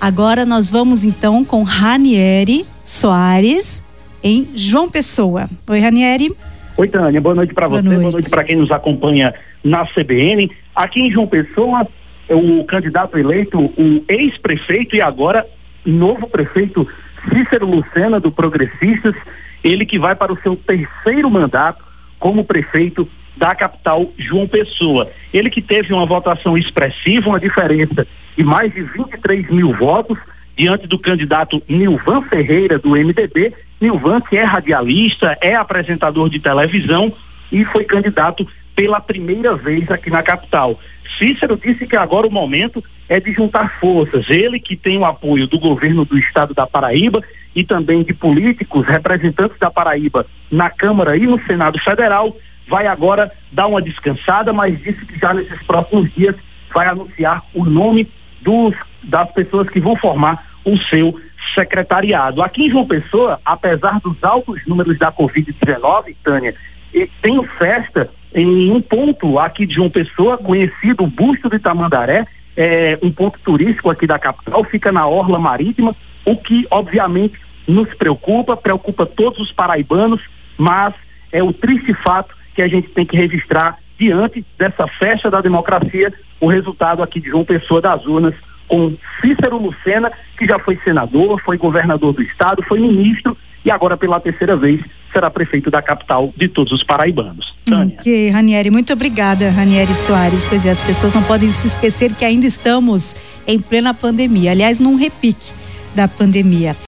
Agora nós vamos então com Ranieri Soares em João Pessoa. Oi, Ranieri. Oi, Tânia. Boa noite para você, noite. boa noite para quem nos acompanha na CBN. Aqui em João Pessoa, o candidato eleito, o ex-prefeito e agora novo prefeito Cícero Lucena, do Progressistas, ele que vai para o seu terceiro mandato como prefeito da capital João Pessoa. Ele que teve uma votação expressiva, uma diferença de mais de 23 mil votos diante do candidato Nilvan Ferreira, do MDB. Nilvan, que é radialista, é apresentador de televisão e foi candidato pela primeira vez aqui na capital. Cícero disse que agora o momento é de juntar forças. Ele que tem o apoio do governo do estado da Paraíba e também de políticos, representantes da Paraíba na Câmara e no Senado Federal, vai agora dar uma descansada, mas disse que já nesses próximos dias vai anunciar o nome dos, das pessoas que vão formar o seu secretariado. Aqui em João Pessoa, apesar dos altos números da Covid-19, Tânia, tem festa em um ponto aqui de João Pessoa, conhecido o Busto de Tamandaré, é, um ponto turístico aqui da capital, fica na Orla Marítima, o que obviamente nos preocupa, preocupa todos os paraibanos, mas é o triste fato que a gente tem que registrar diante dessa festa da democracia, o resultado aqui de João Pessoa das urnas com Cícero Lucena, que já foi senador, foi governador do estado, foi ministro e agora pela terceira vez será prefeito da capital de todos os paraibanos. Tânia. Ok, Ranieri, muito obrigada, Ranieri Soares. Pois é, as pessoas não podem se esquecer que ainda estamos em plena pandemia, aliás, num repique da pandemia.